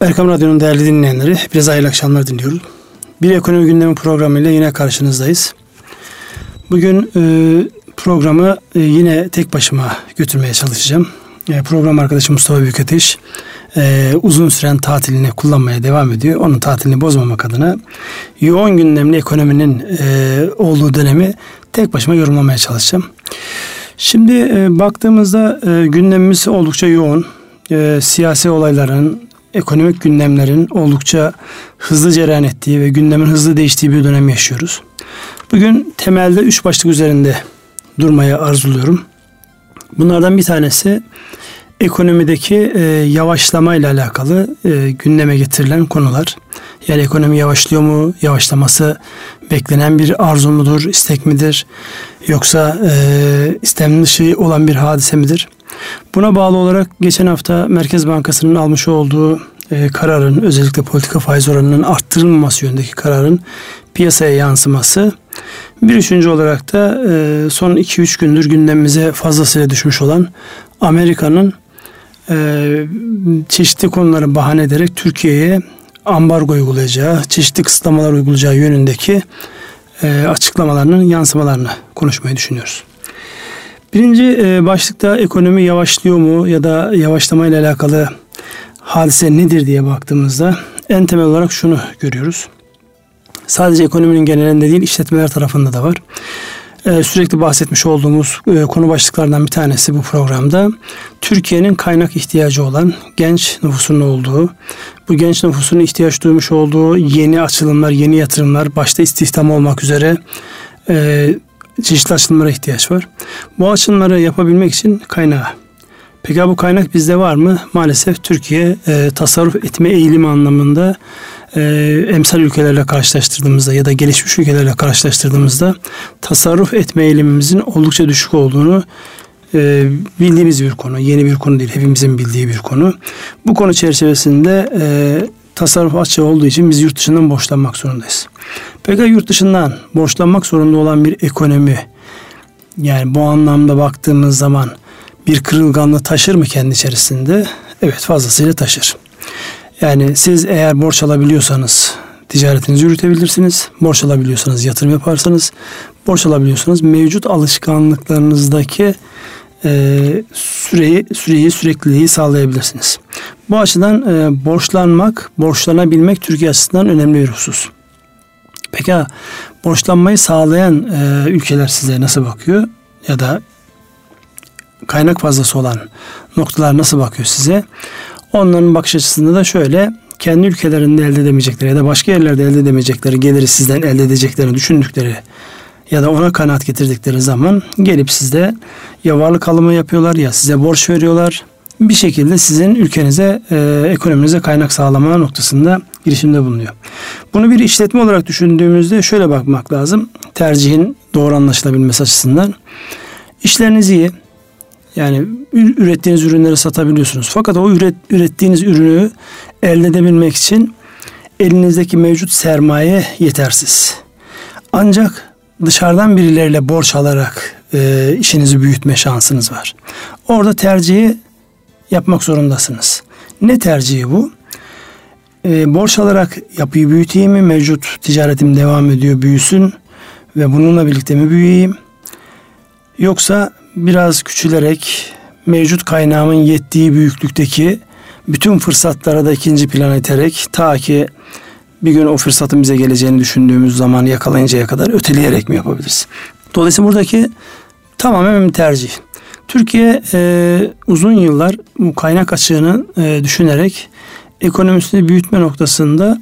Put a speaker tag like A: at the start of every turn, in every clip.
A: Erkam Radyo'nun değerli dinleyenleri, hepinize hayırlı akşamlar diliyoruz. Bir ekonomi gündemi programıyla yine karşınızdayız. Bugün e, programı e, yine tek başıma götürmeye çalışacağım. E, program arkadaşım Mustafa Büyükateş e, uzun süren tatilini kullanmaya devam ediyor. Onun tatilini bozmamak adına yoğun gündemli ekonominin e, olduğu dönemi tek başıma yorumlamaya çalışacağım. Şimdi e, baktığımızda e, gündemimiz oldukça yoğun. E, siyasi olayların, ekonomik gündemlerin oldukça hızlı cereyan ettiği ve gündemin hızlı değiştiği bir dönem yaşıyoruz. Bugün temelde üç başlık üzerinde durmaya arzuluyorum. Bunlardan bir tanesi ekonomideki e, yavaşlama ile alakalı e, gündeme getirilen konular. Yani ekonomi yavaşlıyor mu? Yavaşlaması beklenen bir arzu mudur, istek midir? Yoksa e, istem dışı olan bir hadise midir? Buna bağlı olarak geçen hafta Merkez Bankası'nın almış olduğu e, kararın özellikle politika faiz oranının arttırılmaması yönündeki kararın piyasaya yansıması. Bir üçüncü olarak da e, son 2-3 gündür gündemimize fazlasıyla düşmüş olan Amerika'nın e, çeşitli konuları bahane ederek Türkiye'ye ambargo uygulayacağı, çeşitli kısıtlamalar uygulayacağı yönündeki e, açıklamalarının yansımalarını konuşmayı düşünüyoruz. Birinci e, başlıkta ekonomi yavaşlıyor mu ya da yavaşlama ile alakalı hadise nedir diye baktığımızda en temel olarak şunu görüyoruz. Sadece ekonominin genelinde değil işletmeler tarafında da var. Ee, sürekli bahsetmiş olduğumuz e, konu başlıklarından bir tanesi bu programda. Türkiye'nin kaynak ihtiyacı olan genç nüfusun olduğu, bu genç nüfusun ihtiyaç duymuş olduğu yeni açılımlar, yeni yatırımlar, başta istihdam olmak üzere e, çeşitli açılımlara ihtiyaç var. Bu açılımları yapabilmek için kaynağı. Peki bu kaynak bizde var mı? Maalesef Türkiye e, tasarruf etme eğilimi anlamında e, emsal ülkelerle karşılaştırdığımızda ya da gelişmiş ülkelerle karşılaştırdığımızda tasarruf etme eğilimimizin oldukça düşük olduğunu e, bildiğimiz bir konu. Yeni bir konu değil, hepimizin bildiği bir konu. Bu konu çerçevesinde e, tasarruf açığı olduğu için biz yurt dışından borçlanmak zorundayız. Peki yurt dışından borçlanmak zorunda olan bir ekonomi yani bu anlamda baktığımız zaman bir kırılganlığı taşır mı kendi içerisinde? Evet fazlasıyla taşır. Yani siz eğer borç alabiliyorsanız ticaretinizi yürütebilirsiniz. Borç alabiliyorsanız yatırım yaparsanız, borç alabiliyorsanız mevcut alışkanlıklarınızdaki e, süreyi, süreyi sürekliliği sağlayabilirsiniz. Bu açıdan e, borçlanmak, borçlanabilmek Türkiye açısından önemli bir husus. Peki borçlanmayı sağlayan e, ülkeler size nasıl bakıyor? Ya da kaynak fazlası olan noktalar nasıl bakıyor size? Onların bakış açısında da şöyle kendi ülkelerinde elde edemeyecekleri ya da başka yerlerde elde edemeyecekleri geliri sizden elde edeceklerini düşündükleri ya da ona kanaat getirdikleri zaman gelip sizde ya varlık alımı yapıyorlar ya size borç veriyorlar. Bir şekilde sizin ülkenize, e, ekonominize kaynak sağlama noktasında girişimde bulunuyor. Bunu bir işletme olarak düşündüğümüzde şöyle bakmak lazım. Tercihin doğru anlaşılabilmesi açısından. İşleriniz iyi. Yani ürettiğiniz ürünleri satabiliyorsunuz. Fakat o üret, ürettiğiniz ürünü elde edebilmek için elinizdeki mevcut sermaye yetersiz. Ancak dışarıdan birileriyle borç alarak e, işinizi büyütme şansınız var. Orada tercihi yapmak zorundasınız. Ne tercihi bu? E, borç alarak yapıyı büyüteyim mi? Mevcut ticaretim devam ediyor, büyüsün ve bununla birlikte mi büyüyeyim? Yoksa biraz küçülerek mevcut kaynağımın yettiği büyüklükteki bütün fırsatlara da ikinci plana iterek ta ki bir gün o fırsatın bize geleceğini düşündüğümüz zaman yakalayıncaya kadar öteleyerek mi yapabiliriz? Dolayısıyla buradaki tamamen bir tercih. Türkiye e, uzun yıllar bu kaynak açığını e, düşünerek ekonomisini büyütme noktasında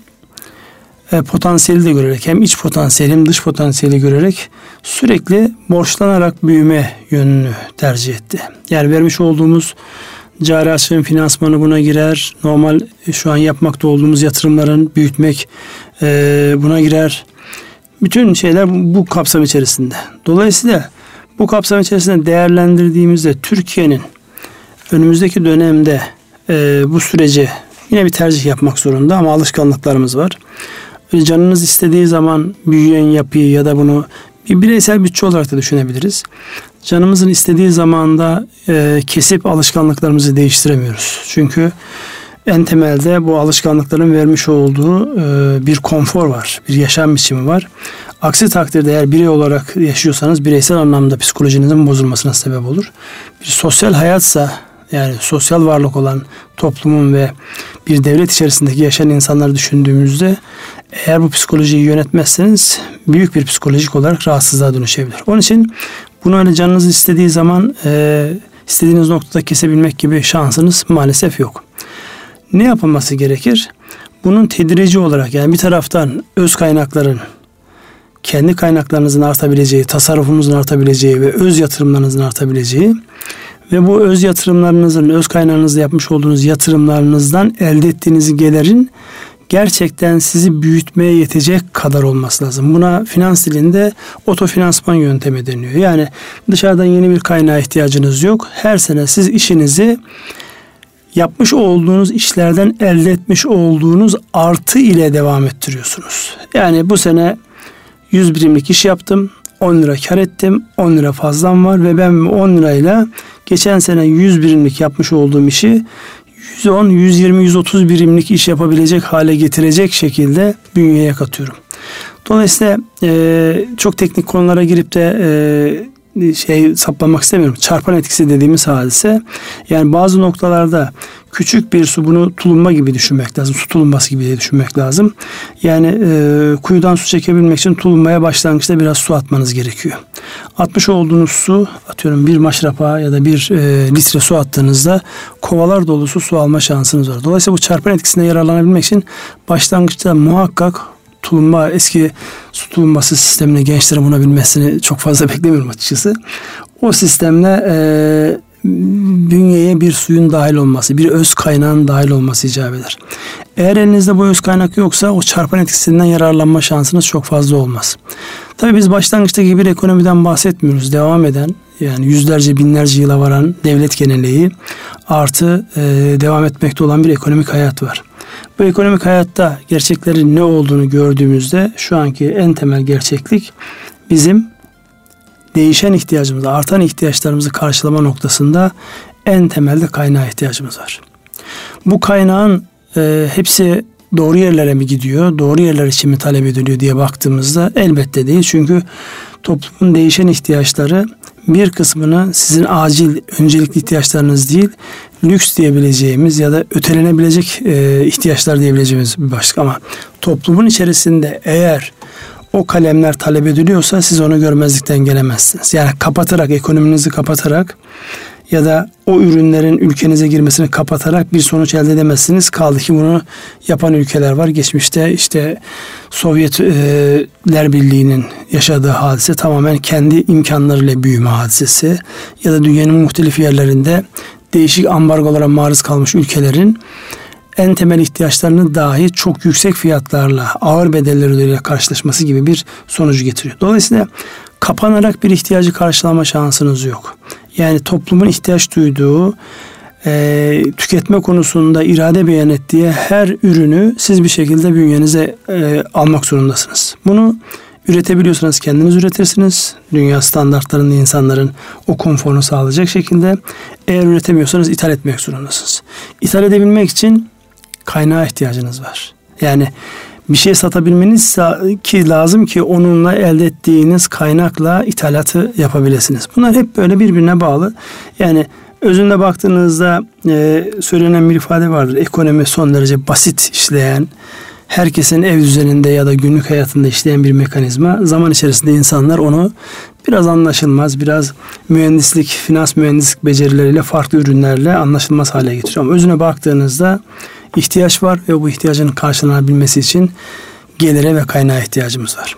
A: e, potansiyeli de görerek hem iç potansiyeli hem dış potansiyeli görerek sürekli borçlanarak büyüme yönünü tercih etti. Yani vermiş olduğumuz cari açığın finansmanı buna girer. Normal e, şu an yapmakta olduğumuz yatırımların büyütmek e, buna girer. Bütün şeyler bu, bu kapsam içerisinde. Dolayısıyla bu kapsam içerisinde değerlendirdiğimizde Türkiye'nin önümüzdeki dönemde e, bu süreci yine bir tercih yapmak zorunda ama alışkanlıklarımız var canınız istediği zaman büyüyen yapıyı ya da bunu bir bireysel bütçe olarak da düşünebiliriz. Canımızın istediği zamanda e, kesip alışkanlıklarımızı değiştiremiyoruz. Çünkü en temelde bu alışkanlıkların vermiş olduğu e, bir konfor var, bir yaşam biçimi var. Aksi takdirde eğer birey olarak yaşıyorsanız bireysel anlamda psikolojinizin bozulmasına sebep olur. Bir sosyal hayatsa yani sosyal varlık olan toplumun ve bir devlet içerisindeki yaşayan insanları düşündüğümüzde eğer bu psikolojiyi yönetmezseniz büyük bir psikolojik olarak rahatsızlığa dönüşebilir. Onun için bunu öyle canınız istediği zaman e, istediğiniz noktada kesebilmek gibi şansınız maalesef yok. Ne yapılması gerekir? Bunun tedirici olarak yani bir taraftan öz kaynakların kendi kaynaklarınızın artabileceği, tasarrufunuzun artabileceği ve öz yatırımlarınızın artabileceği ve bu öz yatırımlarınızın, öz kaynağınızda yapmış olduğunuz yatırımlarınızdan elde ettiğiniz gelirin gerçekten sizi büyütmeye yetecek kadar olması lazım. Buna finans dilinde otofinansman yöntemi deniyor. Yani dışarıdan yeni bir kaynağa ihtiyacınız yok. Her sene siz işinizi yapmış olduğunuz işlerden elde etmiş olduğunuz artı ile devam ettiriyorsunuz. Yani bu sene 100 birimlik iş yaptım. 10 lira kar ettim. 10 lira fazlam var ve ben 10 lirayla geçen sene 100 birimlik yapmış olduğum işi 110, 120, 130 birimlik iş yapabilecek hale getirecek şekilde bünyeye katıyorum. Dolayısıyla e, çok teknik konulara girip de e, şey saplamak istemiyorum. Çarpan etkisi dediğimiz hadise. Yani bazı noktalarda küçük bir su bunu tulumba gibi düşünmek lazım. Su tulumbası gibi düşünmek lazım. Yani e, kuyudan su çekebilmek için tulumbaya başlangıçta biraz su atmanız gerekiyor. Atmış olduğunuz su atıyorum bir maşrapa ya da bir e, litre su attığınızda kovalar dolusu su alma şansınız var. Dolayısıyla bu çarpan etkisine yararlanabilmek için başlangıçta muhakkak tulumba eski su tulumbası sistemine gençlerin buna bilmesini çok fazla beklemiyorum açıkçası. O sistemle e, bünyeye bir suyun dahil olması, bir öz kaynağın dahil olması icap eder. Eğer elinizde bu öz kaynak yoksa o çarpan etkisinden yararlanma şansınız çok fazla olmaz. Tabii biz başlangıçtaki bir ekonomiden bahsetmiyoruz. Devam eden yani yüzlerce binlerce yıla varan devlet geneliği artı e, devam etmekte olan bir ekonomik hayat var. Bu ekonomik hayatta gerçeklerin ne olduğunu gördüğümüzde şu anki en temel gerçeklik bizim değişen ihtiyacımızı, artan ihtiyaçlarımızı karşılama noktasında en temelde kaynağa ihtiyacımız var. Bu kaynağın e, hepsi doğru yerlere mi gidiyor, doğru yerler için mi talep ediliyor diye baktığımızda elbette değil. Çünkü toplumun değişen ihtiyaçları bir kısmını sizin acil, öncelikli ihtiyaçlarınız değil, lüks diyebileceğimiz ya da ötelenebilecek e, ihtiyaçlar diyebileceğimiz bir başlık. Ama toplumun içerisinde eğer o kalemler talep ediliyorsa siz onu görmezlikten gelemezsiniz. Yani kapatarak, ekonominizi kapatarak ya da o ürünlerin ülkenize girmesini kapatarak bir sonuç elde edemezsiniz. Kaldı ki bunu yapan ülkeler var. Geçmişte işte Sovyetler Birliği'nin yaşadığı hadise tamamen kendi imkanlarıyla büyüme hadisesi ya da dünyanın muhtelif yerlerinde değişik ambargolara maruz kalmış ülkelerin en temel ihtiyaçlarını dahi çok yüksek fiyatlarla, ağır bedeller öderiyle karşılaşması gibi bir sonucu getiriyor. Dolayısıyla kapanarak bir ihtiyacı karşılama şansınız yok. Yani toplumun ihtiyaç duyduğu e, tüketme konusunda irade beyan ettiği her ürünü siz bir şekilde bünyenize e, almak zorundasınız. Bunu üretebiliyorsanız kendiniz üretirsiniz. Dünya standartlarında insanların o konforunu sağlayacak şekilde. Eğer üretemiyorsanız ithal etmek zorundasınız. İthal edebilmek için kaynağa ihtiyacınız var. Yani bir şey satabilmeniz ki lazım ki onunla elde ettiğiniz kaynakla ithalatı yapabilirsiniz. Bunlar hep böyle birbirine bağlı. Yani özünde baktığınızda e, söylenen bir ifade vardır. Ekonomi son derece basit işleyen, herkesin ev düzeninde ya da günlük hayatında işleyen bir mekanizma. Zaman içerisinde insanlar onu biraz anlaşılmaz, biraz mühendislik, finans mühendislik becerileriyle farklı ürünlerle anlaşılmaz hale getiriyor. Ama özüne baktığınızda ihtiyaç var ve bu ihtiyacın karşılanabilmesi için gelire ve kaynağa ihtiyacımız var.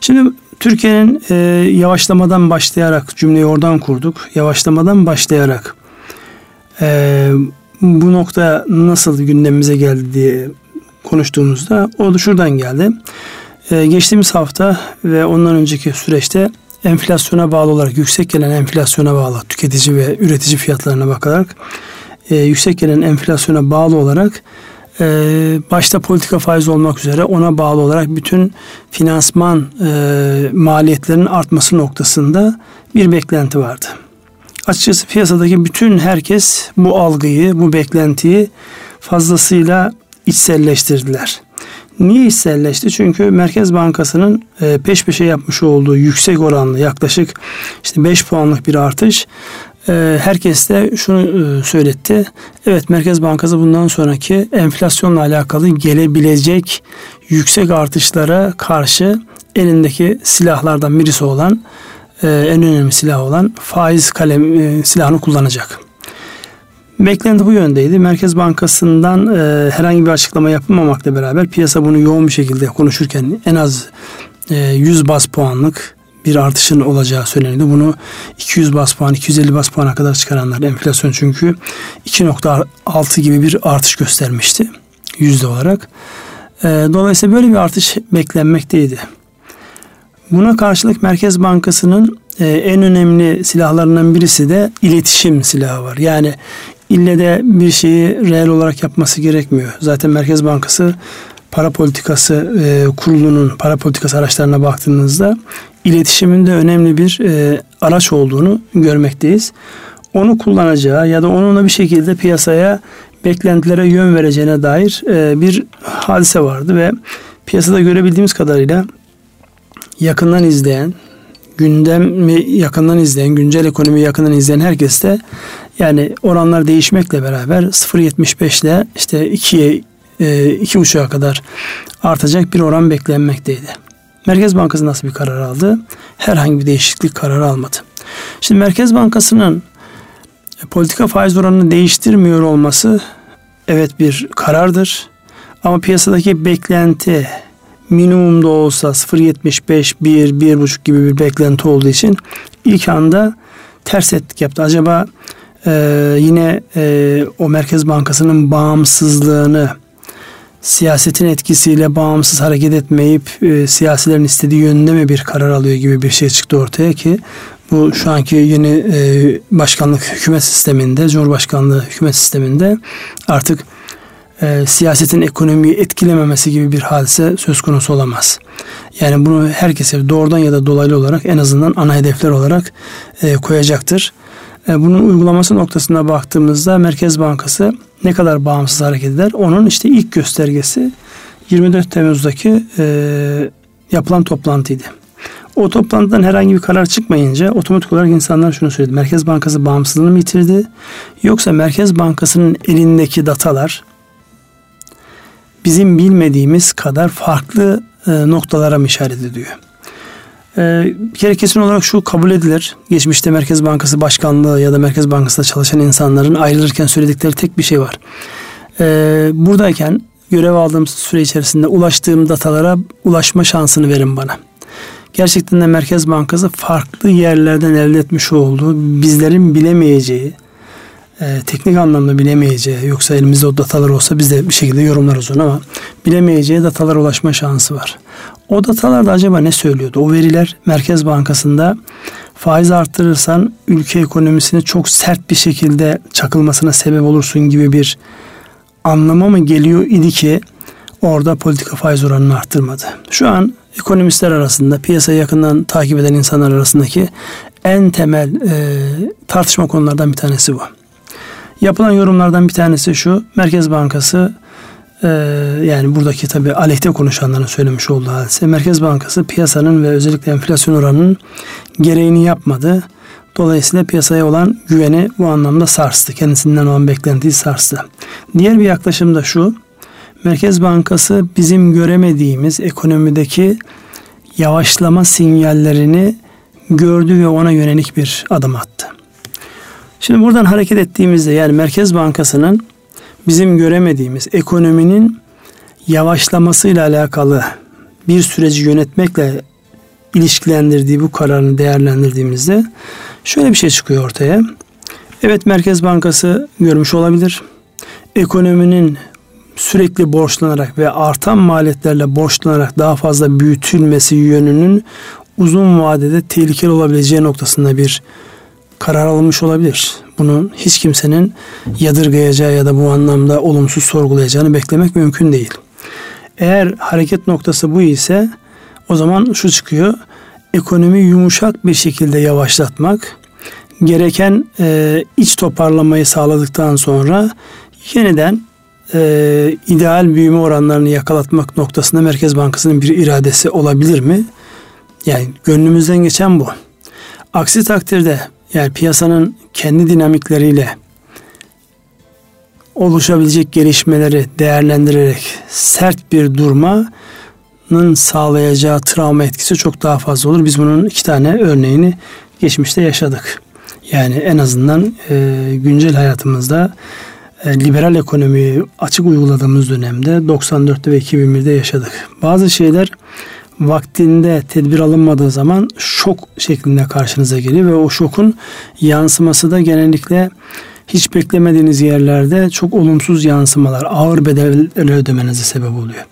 A: Şimdi Türkiye'nin e, yavaşlamadan başlayarak cümleyi oradan kurduk. Yavaşlamadan başlayarak e, bu nokta nasıl gündemimize geldi diye konuştuğumuzda o da şuradan geldi. E, geçtiğimiz hafta ve ondan önceki süreçte enflasyona bağlı olarak yüksek gelen enflasyona bağlı tüketici ve üretici fiyatlarına bakarak e, yüksek gelen enflasyona bağlı olarak e, başta politika faiz olmak üzere ona bağlı olarak bütün finansman e, maliyetlerinin artması noktasında bir beklenti vardı. Açıkçası piyasadaki bütün herkes bu algıyı, bu beklentiyi fazlasıyla içselleştirdiler. Niye içselleşti? Çünkü Merkez Bankası'nın e, peş peşe yapmış olduğu yüksek oranlı yaklaşık işte 5 puanlık bir artış e, herkes de şunu e, söyletti. Evet Merkez Bankası bundan sonraki enflasyonla alakalı gelebilecek yüksek artışlara karşı elindeki silahlardan birisi olan en önemli silah olan faiz kalem silahını kullanacak. Beklenti bu yöndeydi. Merkez Bankası'ndan e, herhangi bir açıklama yapılmamakla beraber piyasa bunu yoğun bir şekilde konuşurken en az e, 100 bas puanlık bir artışın olacağı söyleniyordu. Bunu 200 bas puan, 250 bas puana kadar çıkaranlar enflasyon çünkü 2.6 gibi bir artış göstermişti yüzde olarak. E, dolayısıyla böyle bir artış beklenmekteydi. Buna karşılık Merkez Bankası'nın e, en önemli silahlarından birisi de iletişim silahı var. Yani ille de bir şeyi reel olarak yapması gerekmiyor. Zaten Merkez Bankası para politikası e, kurulunun para politikası araçlarına baktığınızda iletişimin de önemli bir e, araç olduğunu görmekteyiz. Onu kullanacağı ya da onunla bir şekilde piyasaya beklentilere yön vereceğine dair e, bir hadise vardı ve piyasada görebildiğimiz kadarıyla yakından izleyen, gündemi yakından izleyen, güncel ekonomiyi yakından izleyen herkes de yani oranlar değişmekle beraber 0.75 ile işte 2'ye 2.5'a kadar artacak bir oran beklenmekteydi. Merkez Bankası nasıl bir karar aldı? Herhangi bir değişiklik kararı almadı. Şimdi Merkez Bankası'nın politika faiz oranını değiştirmiyor olması evet bir karardır. Ama piyasadaki beklenti minimumda olsa 0.75, 1, 1.5 gibi bir beklenti olduğu için ilk anda ters ettik yaptı. Acaba e, yine e, o Merkez Bankası'nın bağımsızlığını siyasetin etkisiyle bağımsız hareket etmeyip e, siyasilerin istediği yönde mi bir karar alıyor gibi bir şey çıktı ortaya ki bu şu anki yeni e, başkanlık hükümet sisteminde, Cumhurbaşkanlığı hükümet sisteminde artık e, siyasetin ekonomiyi etkilememesi gibi bir hadise söz konusu olamaz. Yani bunu herkese doğrudan ya da dolaylı olarak en azından ana hedefler olarak e, koyacaktır. E, bunun uygulaması noktasına baktığımızda Merkez Bankası ne kadar bağımsız hareket eder? Onun işte ilk göstergesi 24 Temmuz'daki e, yapılan toplantıydı. O toplantıdan herhangi bir karar çıkmayınca otomatik olarak insanlar şunu söyledi. Merkez Bankası bağımsızlığını mı yitirdi? Yoksa Merkez Bankası'nın elindeki datalar bizim bilmediğimiz kadar farklı e, noktalara mı işaret ediyor? E, bir kere kesin olarak şu kabul edilir. Geçmişte Merkez Bankası Başkanlığı ya da Merkez Bankası'nda çalışan insanların ayrılırken söyledikleri tek bir şey var. E, buradayken görev aldığım süre içerisinde ulaştığım datalara ulaşma şansını verin bana. Gerçekten de Merkez Bankası farklı yerlerden elde etmiş olduğu bizlerin bilemeyeceği e, teknik anlamda bilemeyeceği yoksa elimizde o datalar olsa biz de bir şekilde yorumlarız onu ama bilemeyeceği datalara ulaşma şansı var. O datalarda acaba ne söylüyordu? O veriler Merkez Bankası'nda faiz arttırırsan ülke ekonomisini çok sert bir şekilde çakılmasına sebep olursun gibi bir anlama mı geliyor idi ki orada politika faiz oranını arttırmadı. Şu an ekonomistler arasında piyasayı yakından takip eden insanlar arasındaki en temel e, tartışma konulardan bir tanesi bu. Yapılan yorumlardan bir tanesi şu. Merkez Bankası e, yani buradaki tabi aleyhte konuşanların söylemiş olduğu hadise. Merkez Bankası piyasanın ve özellikle enflasyon oranının gereğini yapmadı. Dolayısıyla piyasaya olan güveni bu anlamda sarstı. Kendisinden olan beklentiyi sarstı. Diğer bir yaklaşım da şu. Merkez Bankası bizim göremediğimiz ekonomideki yavaşlama sinyallerini gördü ve ona yönelik bir adım attı. Şimdi buradan hareket ettiğimizde yani Merkez Bankası'nın bizim göremediğimiz ekonominin yavaşlamasıyla alakalı bir süreci yönetmekle ilişkilendirdiği bu kararını değerlendirdiğimizde şöyle bir şey çıkıyor ortaya. Evet Merkez Bankası görmüş olabilir. Ekonominin sürekli borçlanarak ve artan maliyetlerle borçlanarak daha fazla büyütülmesi yönünün uzun vadede tehlikeli olabileceği noktasında bir karar alınmış olabilir. Bunun hiç kimsenin yadırgayacağı ya da bu anlamda olumsuz sorgulayacağını beklemek mümkün değil. Eğer hareket noktası bu ise o zaman şu çıkıyor. Ekonomi yumuşak bir şekilde yavaşlatmak, gereken e, iç toparlamayı sağladıktan sonra yeniden e, ideal büyüme oranlarını yakalatmak noktasında Merkez Bankası'nın bir iradesi olabilir mi? Yani gönlümüzden geçen bu. Aksi takdirde yani piyasanın kendi dinamikleriyle oluşabilecek gelişmeleri değerlendirerek sert bir durmanın sağlayacağı travma etkisi çok daha fazla olur. Biz bunun iki tane örneğini geçmişte yaşadık. Yani en azından e, güncel hayatımızda e, liberal ekonomiyi açık uyguladığımız dönemde 94'te ve 2001'de yaşadık. Bazı şeyler vaktinde tedbir alınmadığı zaman şok şeklinde karşınıza geliyor ve o şokun yansıması da genellikle hiç beklemediğiniz yerlerde çok olumsuz yansımalar, ağır bedeller ödemenize sebep oluyor.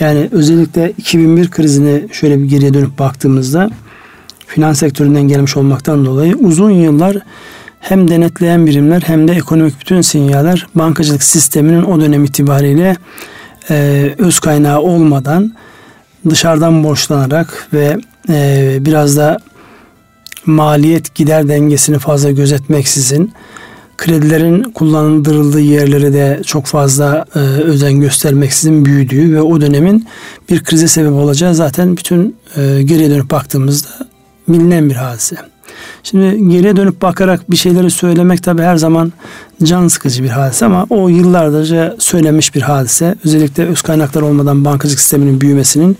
A: Yani özellikle 2001 krizine şöyle bir geriye dönüp baktığımızda finans sektöründen gelmiş olmaktan dolayı uzun yıllar hem denetleyen birimler hem de ekonomik bütün sinyaller bankacılık sisteminin o dönem itibariyle e, öz kaynağı olmadan dışarıdan borçlanarak ve e, biraz da maliyet gider dengesini fazla gözetmeksizin kredilerin kullandırıldığı yerlere de çok fazla e, özen göstermeksizin büyüdüğü ve o dönemin bir krize sebep olacağı zaten bütün e, geriye dönüp baktığımızda bilinen bir hadise. Şimdi geriye dönüp bakarak bir şeyleri söylemek tabi her zaman can sıkıcı bir hadise ama o yıllarca söylenmiş bir hadise. Özellikle öz kaynaklar olmadan bankacılık sisteminin büyümesinin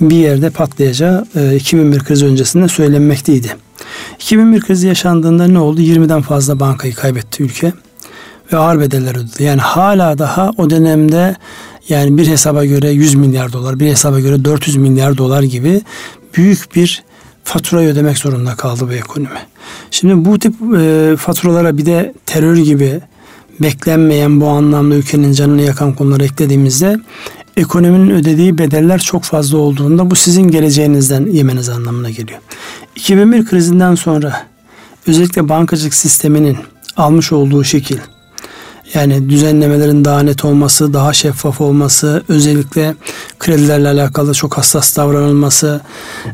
A: bir yerde patlayacağı 2001 e, krizi öncesinde söylenmekteydi. 2001 krizi yaşandığında ne oldu? 20'den fazla bankayı kaybetti ülke ve ağır bedeller ödedi. Yani hala daha o dönemde yani bir hesaba göre 100 milyar dolar, bir hesaba göre 400 milyar dolar gibi büyük bir faturayı ödemek zorunda kaldı bu ekonomi. Şimdi bu tip e, faturalara bir de terör gibi beklenmeyen bu anlamda ülkenin canını yakan konuları eklediğimizde ekonominin ödediği bedeller çok fazla olduğunda bu sizin geleceğinizden yemeniz anlamına geliyor. 2001 krizinden sonra özellikle bankacılık sisteminin almış olduğu şekil yani düzenlemelerin daha net olması, daha şeffaf olması, özellikle kredilerle alakalı çok hassas davranılması,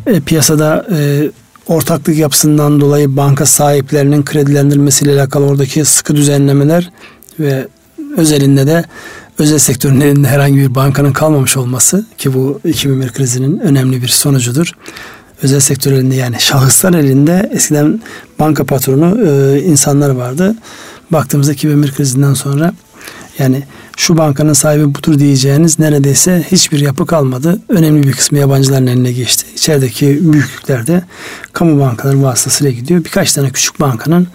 A: e, piyasada e, ortaklık yapısından dolayı banka sahiplerinin kredilendirmesiyle alakalı oradaki sıkı düzenlemeler ve özelinde de özel sektörün elinde herhangi bir bankanın kalmamış olması ki bu 2001 krizinin önemli bir sonucudur. Özel sektör elinde yani şahıslar elinde eskiden banka patronu e, insanlar vardı. Baktığımızda 2001 krizinden sonra yani şu bankanın sahibi budur diyeceğiniz neredeyse hiçbir yapı kalmadı. Önemli bir kısmı yabancıların eline geçti. İçerideki büyüklükler de kamu bankaları vasıtasıyla gidiyor. Birkaç tane küçük bankanın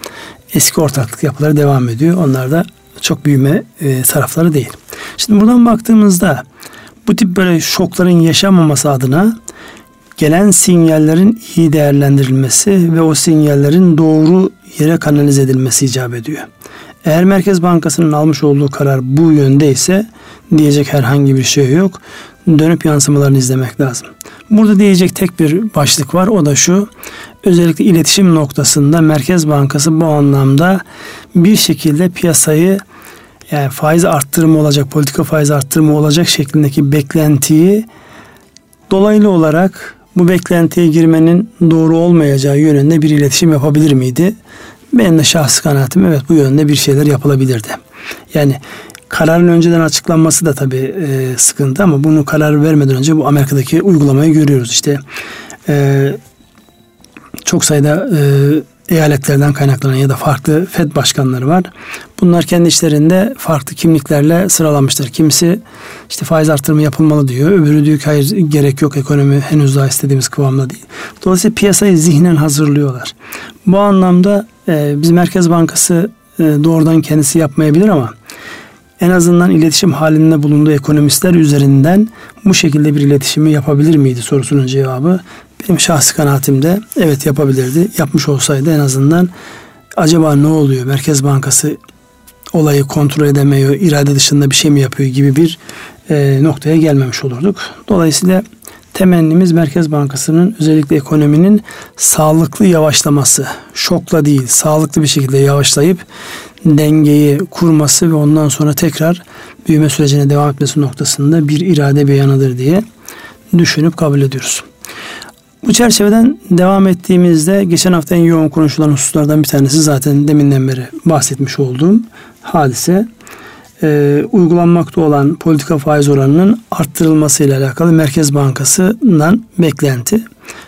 A: eski ortaklık yapıları devam ediyor. Onlar da çok büyüme e, tarafları değil. Şimdi buradan baktığımızda bu tip böyle şokların yaşanmaması adına gelen sinyallerin iyi değerlendirilmesi ve o sinyallerin doğru yere kanalize edilmesi icap ediyor. Eğer Merkez Bankası'nın almış olduğu karar bu yönde ise diyecek herhangi bir şey yok. Dönüp yansımalarını izlemek lazım. Burada diyecek tek bir başlık var. O da şu. Özellikle iletişim noktasında Merkez Bankası bu anlamda bir şekilde piyasayı yani faiz arttırımı olacak, politika faiz arttırımı olacak şeklindeki beklentiyi dolaylı olarak bu beklentiye girmenin doğru olmayacağı yönünde bir iletişim yapabilir miydi? Benim de şahsi kanaatim evet bu yönde bir şeyler yapılabilirdi. Yani kararın önceden açıklanması da tabii e, sıkıntı ama bunu karar vermeden önce bu Amerika'daki uygulamayı görüyoruz. İşte e, çok sayıda e, eyaletlerden kaynaklanan ya da farklı FED başkanları var. Bunlar kendi işlerinde farklı kimliklerle sıralanmışlar. Kimisi işte faiz artırımı yapılmalı diyor. Öbürü diyor ki hayır gerek yok ekonomi henüz daha istediğimiz kıvamda değil. Dolayısıyla piyasayı zihnen hazırlıyorlar. Bu anlamda e, biz Merkez Bankası e, doğrudan kendisi yapmayabilir ama en azından iletişim halinde bulunduğu ekonomistler üzerinden bu şekilde bir iletişimi yapabilir miydi sorusunun cevabı benim şahsi kanaatimde evet yapabilirdi. Yapmış olsaydı en azından acaba ne oluyor? Merkez Bankası olayı kontrol edemiyor, irade dışında bir şey mi yapıyor gibi bir e, noktaya gelmemiş olurduk. Dolayısıyla temennimiz Merkez Bankası'nın özellikle ekonominin sağlıklı yavaşlaması, şokla değil, sağlıklı bir şekilde yavaşlayıp dengeyi kurması ve ondan sonra tekrar büyüme sürecine devam etmesi noktasında bir irade beyanıdır diye düşünüp kabul ediyoruz. Bu çerçeveden devam ettiğimizde geçen hafta en yoğun konuşulan hususlardan bir tanesi zaten deminden beri bahsetmiş olduğum hadise e, uygulanmakta olan politika faiz oranının arttırılması ile alakalı Merkez Bankası'ndan beklenti.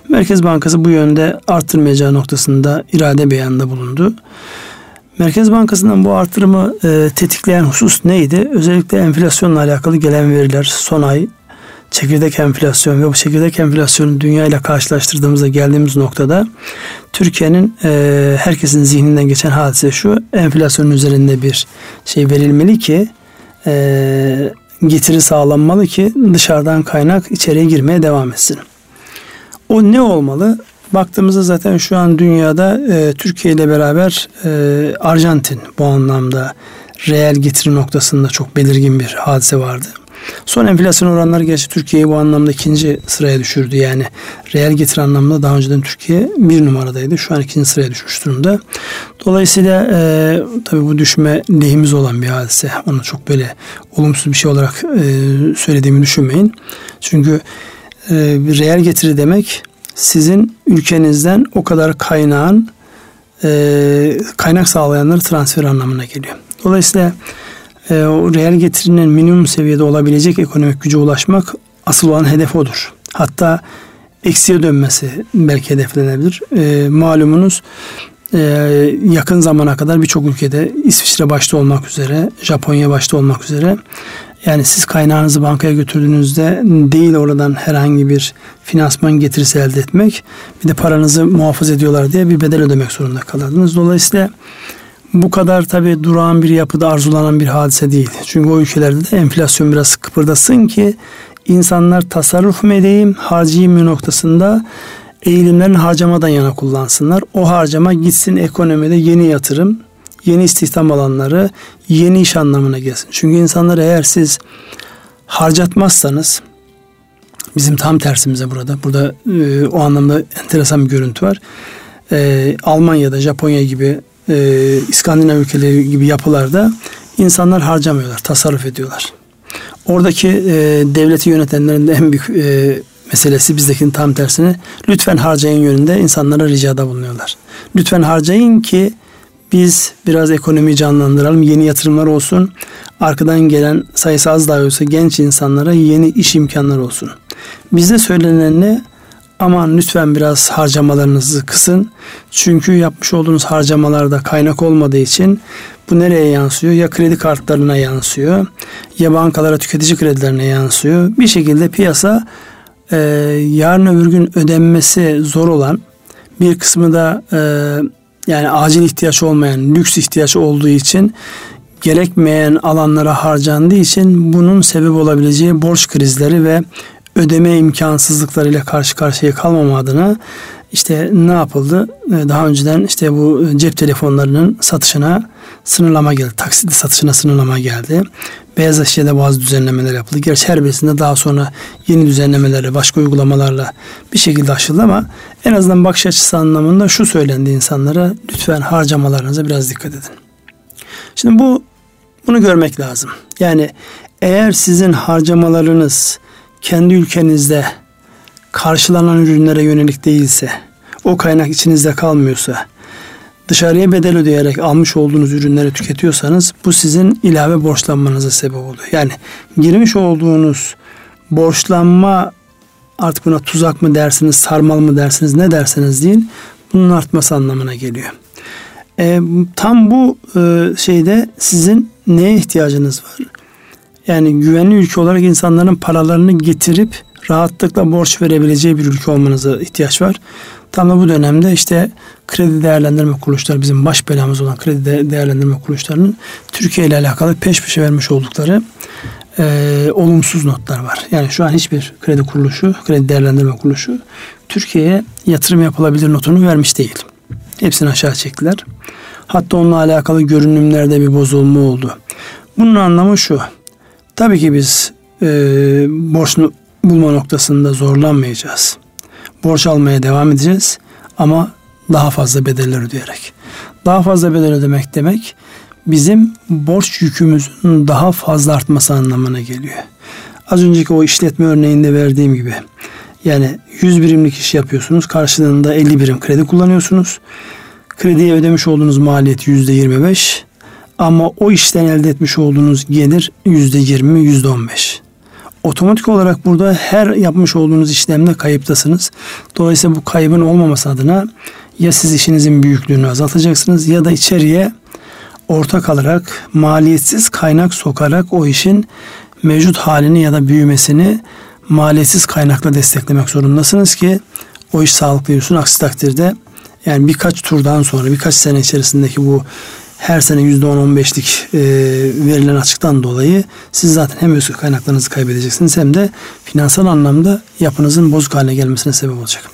A: Merkez Bankası bu yönde arttırmayacağı noktasında irade beyanında bulundu. Merkez Bankası'ndan bu artırımı e, tetikleyen husus neydi? Özellikle enflasyonla alakalı gelen veriler son ay çekirdek enflasyon ve bu çekirdek enflasyonu dünya ile karşılaştırdığımızda geldiğimiz noktada Türkiye'nin e, herkesin zihninden geçen hadise şu enflasyonun üzerinde bir şey verilmeli ki e, getiri sağlanmalı ki dışarıdan kaynak içeriye girmeye devam etsin. O ne olmalı? Baktığımızda zaten şu an dünyada e, Türkiye ile beraber e, Arjantin bu anlamda reel getiri noktasında çok belirgin bir hadise vardı. Son enflasyon oranları gerçi Türkiye'yi bu anlamda ikinci sıraya düşürdü. Yani reel getiri anlamında daha önceden Türkiye bir numaradaydı. Şu an ikinci sıraya düşmüş durumda. Dolayısıyla e, tabii bu düşme lehimiz olan bir hadise. Onu çok böyle olumsuz bir şey olarak e, söylediğimi düşünmeyin. Çünkü e, reel getiri demek sizin ülkenizden o kadar kaynağın e, kaynak sağlayanları transfer anlamına geliyor. Dolayısıyla e, o reel getirinin minimum seviyede olabilecek ekonomik güce ulaşmak asıl olan hedef odur. Hatta eksiye dönmesi belki hedeflenebilir. E, malumunuz e, yakın zamana kadar birçok ülkede İsviçre başta olmak üzere, Japonya başta olmak üzere yani siz kaynağınızı bankaya götürdüğünüzde değil oradan herhangi bir finansman getirisi elde etmek bir de paranızı muhafaza ediyorlar diye bir bedel ödemek zorunda kalırdınız. Dolayısıyla bu kadar tabi durağan bir yapıda arzulanan bir hadise değil. Çünkü o ülkelerde de enflasyon biraz kıpırdasın ki insanlar tasarruf mu edeyim, harcayayım mı noktasında eğilimlerini harcamadan yana kullansınlar. O harcama gitsin ekonomide yeni yatırım, yeni istihdam alanları, yeni iş anlamına gelsin. Çünkü insanlar eğer siz harcatmazsanız bizim tam tersimize burada. Burada e, o anlamda enteresan bir görüntü var. E, Almanya'da, Japonya gibi e, İskandinav ülkeleri gibi yapılarda insanlar harcamıyorlar, tasarruf ediyorlar. Oradaki e, devleti yönetenlerin de en büyük e, meselesi bizdekinin tam tersine lütfen harcayın yönünde insanlara ricada bulunuyorlar. Lütfen harcayın ki biz biraz ekonomiyi canlandıralım, yeni yatırımlar olsun. Arkadan gelen sayısı az daha olsa genç insanlara yeni iş imkanları olsun. Bizde söylenen ne? Aman lütfen biraz harcamalarınızı kısın. Çünkü yapmış olduğunuz harcamalarda kaynak olmadığı için bu nereye yansıyor? Ya kredi kartlarına yansıyor ya bankalara tüketici kredilerine yansıyor. Bir şekilde piyasa e, yarın öbür gün ödenmesi zor olan bir kısmı da e, yani acil ihtiyaç olmayan lüks ihtiyaç olduğu için gerekmeyen alanlara harcandığı için bunun sebep olabileceği borç krizleri ve ödeme imkansızlıklarıyla karşı karşıya kalmama adına işte ne yapıldı? Ee, daha önceden işte bu cep telefonlarının satışına sınırlama geldi. Taksitli satışına sınırlama geldi. Beyaz eşyada bazı düzenlemeler yapıldı. Gerçi her birisinde daha sonra yeni düzenlemelerle, başka uygulamalarla bir şekilde aşıldı ama en azından bakış açısı anlamında şu söylendi insanlara. Lütfen harcamalarınıza biraz dikkat edin. Şimdi bu bunu görmek lazım. Yani eğer sizin harcamalarınız kendi ülkenizde karşılanan ürünlere yönelik değilse, o kaynak içinizde kalmıyorsa, dışarıya bedel ödeyerek almış olduğunuz ürünleri tüketiyorsanız bu sizin ilave borçlanmanıza sebep oluyor. Yani girmiş olduğunuz borçlanma artık buna tuzak mı dersiniz, sarmal mı dersiniz, ne derseniz deyin bunun artması anlamına geliyor. E, tam bu e, şeyde sizin neye ihtiyacınız var? Yani güvenli ülke olarak insanların paralarını getirip rahatlıkla borç verebileceği bir ülke olmanıza ihtiyaç var. Tam da bu dönemde işte kredi değerlendirme kuruluşları bizim baş belamız olan kredi değerlendirme kuruluşlarının Türkiye ile alakalı peş peşe vermiş oldukları e, olumsuz notlar var. Yani şu an hiçbir kredi kuruluşu, kredi değerlendirme kuruluşu Türkiye'ye yatırım yapılabilir notunu vermiş değil. Hepsini aşağı çektiler. Hatta onunla alakalı görünümlerde bir bozulma oldu. Bunun anlamı şu. Tabii ki biz e, borç bulma noktasında zorlanmayacağız. Borç almaya devam edeceğiz ama daha fazla bedeller ödeyerek. Daha fazla bedel ödemek demek bizim borç yükümüzün daha fazla artması anlamına geliyor. Az önceki o işletme örneğinde verdiğim gibi yani 100 birimlik iş yapıyorsunuz karşılığında 50 birim kredi kullanıyorsunuz. Krediye ödemiş olduğunuz maliyet %25 ama o işten elde etmiş olduğunuz gelir yüzde yirmi, yüzde on beş. Otomatik olarak burada her yapmış olduğunuz işlemde kayıptasınız. Dolayısıyla bu kaybın olmaması adına ya siz işinizin büyüklüğünü azaltacaksınız ya da içeriye ortak alarak maliyetsiz kaynak sokarak o işin mevcut halini ya da büyümesini maliyetsiz kaynakla desteklemek zorundasınız ki o iş sağlıklı yürüsün. Aksi takdirde yani birkaç turdan sonra birkaç sene içerisindeki bu her sene %10-15'lik e, verilen açıktan dolayı siz zaten hem öz kaynaklarınızı kaybedeceksiniz hem de finansal anlamda yapınızın bozuk haline gelmesine sebep olacak.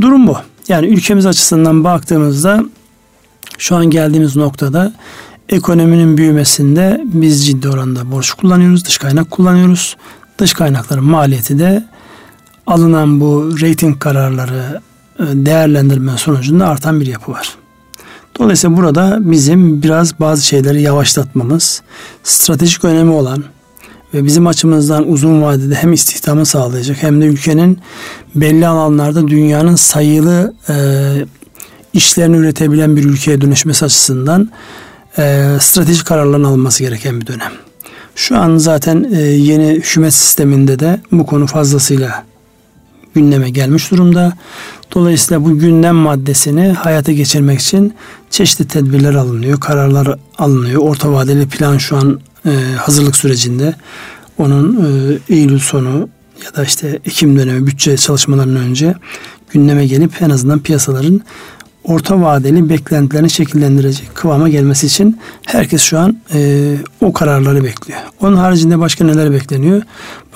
A: Durum bu. Yani ülkemiz açısından baktığımızda şu an geldiğimiz noktada ekonominin büyümesinde biz ciddi oranda borç kullanıyoruz, dış kaynak kullanıyoruz. Dış kaynakların maliyeti de alınan bu rating kararları e, değerlendirme sonucunda artan bir yapı var. Dolayısıyla burada bizim biraz bazı şeyleri yavaşlatmamız, stratejik önemi olan ve bizim açımızdan uzun vadede hem istihdamı sağlayacak hem de ülkenin belli alanlarda dünyanın sayılı e, işlerini üretebilen bir ülkeye dönüşmesi açısından e, stratejik kararların alınması gereken bir dönem. Şu an zaten e, yeni hükümet sisteminde de bu konu fazlasıyla gündeme gelmiş durumda. Dolayısıyla bu gündem maddesini hayata geçirmek için çeşitli tedbirler alınıyor, kararlar alınıyor. Orta vadeli plan şu an e, hazırlık sürecinde. Onun e, Eylül sonu ya da işte Ekim dönemi bütçe çalışmalarından önce gündeme gelip en azından piyasaların orta vadeli beklentilerini şekillendirecek kıvama gelmesi için herkes şu an e, o kararları bekliyor. Onun haricinde başka neler bekleniyor?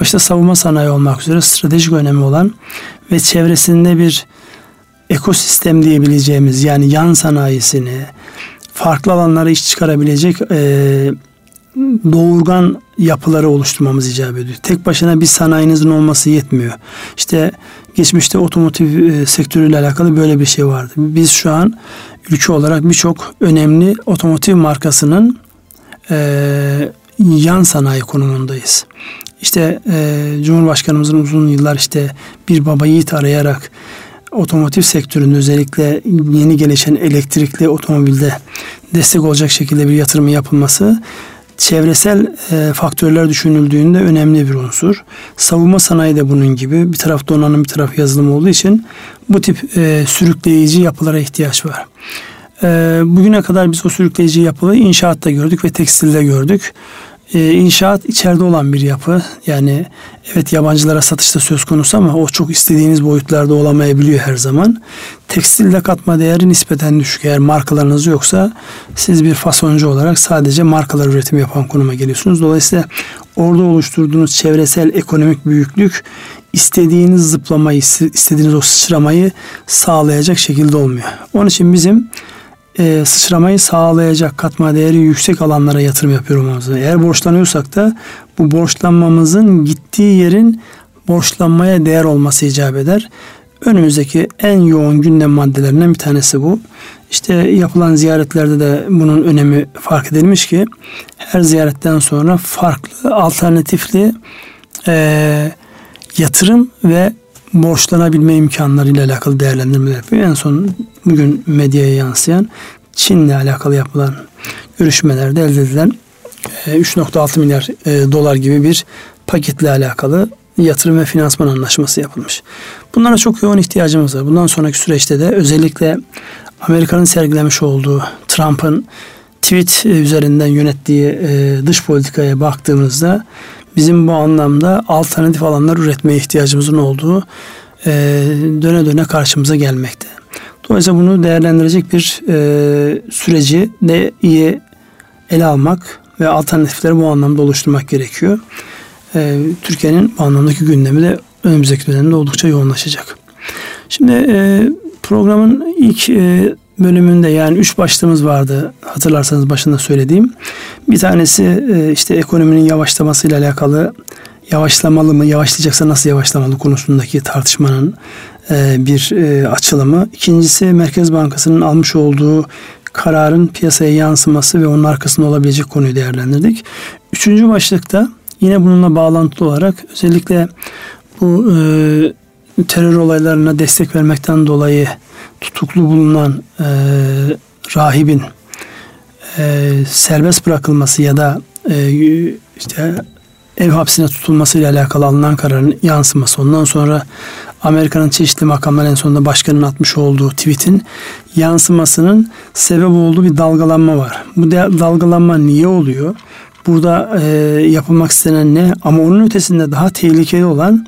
A: Başta savunma sanayi olmak üzere stratejik önemi olan ve çevresinde bir ekosistem diyebileceğimiz yani yan sanayisini farklı alanlara iş çıkarabilecek e, doğurgan yapıları oluşturmamız icap ediyor. Tek başına bir sanayinizin olması yetmiyor. İşte geçmişte otomotiv e, sektörüyle alakalı böyle bir şey vardı. Biz şu an ülke olarak birçok önemli otomotiv markasının e, yan sanayi konumundayız. İşte e, Cumhurbaşkanımızın uzun yıllar işte bir baba yiğit arayarak otomotiv sektöründe özellikle yeni gelişen elektrikli otomobilde destek olacak şekilde bir yatırım yapılması çevresel e, faktörler düşünüldüğünde önemli bir unsur. Savunma sanayi de bunun gibi. Bir taraf donanım bir taraf yazılım olduğu için bu tip e, sürükleyici yapılara ihtiyaç var. E, bugüne kadar biz o sürükleyici yapıları inşaatta gördük ve tekstilde gördük e, inşaat içeride olan bir yapı. Yani evet yabancılara satışta söz konusu ama o çok istediğiniz boyutlarda olamayabiliyor her zaman. Tekstilde katma değeri nispeten düşük. Eğer markalarınız yoksa siz bir fasoncu olarak sadece markalar üretim yapan konuma geliyorsunuz. Dolayısıyla orada oluşturduğunuz çevresel ekonomik büyüklük istediğiniz zıplamayı, istediğiniz o sıçramayı sağlayacak şekilde olmuyor. Onun için bizim e, sıçramayı sağlayacak katma değeri yüksek alanlara yatırım yapıyor olmamız Eğer borçlanıyorsak da bu borçlanmamızın gittiği yerin borçlanmaya değer olması icap eder. Önümüzdeki en yoğun gündem maddelerinden bir tanesi bu. İşte yapılan ziyaretlerde de bunun önemi fark edilmiş ki her ziyaretten sonra farklı alternatifli e, yatırım ve borçlanabilme imkanlarıyla alakalı değerlendirmeler yapıyor. En son bugün medyaya yansıyan Çin'le alakalı yapılan görüşmelerde elde edilen 3.6 e, milyar e, dolar gibi bir paketle alakalı yatırım ve finansman anlaşması yapılmış. Bunlara çok yoğun ihtiyacımız var. Bundan sonraki süreçte de özellikle Amerika'nın sergilemiş olduğu Trump'ın tweet üzerinden yönettiği e, dış politikaya baktığımızda bizim bu anlamda alternatif alanlar üretmeye ihtiyacımızın olduğu e, döne döne karşımıza gelmekte. Dolayısıyla bunu değerlendirecek bir e, süreci de iyi ele almak ve alternatifleri bu anlamda oluşturmak gerekiyor. E, Türkiye'nin bu anlamdaki gündemi de önümüzdeki dönemde oldukça yoğunlaşacak. Şimdi e, programın ilk e, bölümünde yani üç başlığımız vardı hatırlarsanız başında söylediğim. Bir tanesi e, işte ekonominin yavaşlamasıyla alakalı yavaşlamalı mı yavaşlayacaksa nasıl yavaşlamalı konusundaki tartışmanın e, bir e, açılımı. İkincisi Merkez Bankası'nın almış olduğu kararın piyasaya yansıması ve onun arkasında olabilecek konuyu değerlendirdik. Üçüncü başlıkta yine bununla bağlantılı olarak özellikle bu terör olaylarına destek vermekten dolayı tutuklu bulunan e, rahibin e, serbest bırakılması ya da e, işte ev hapsine tutulması ile alakalı alınan kararın yansıması. Ondan sonra Amerika'nın çeşitli makamlar en sonunda başkanın atmış olduğu tweetin yansımasının sebep olduğu bir dalgalanma var. Bu dalgalanma niye oluyor? Burada e, yapılmak istenen ne? Ama onun ötesinde daha tehlikeli olan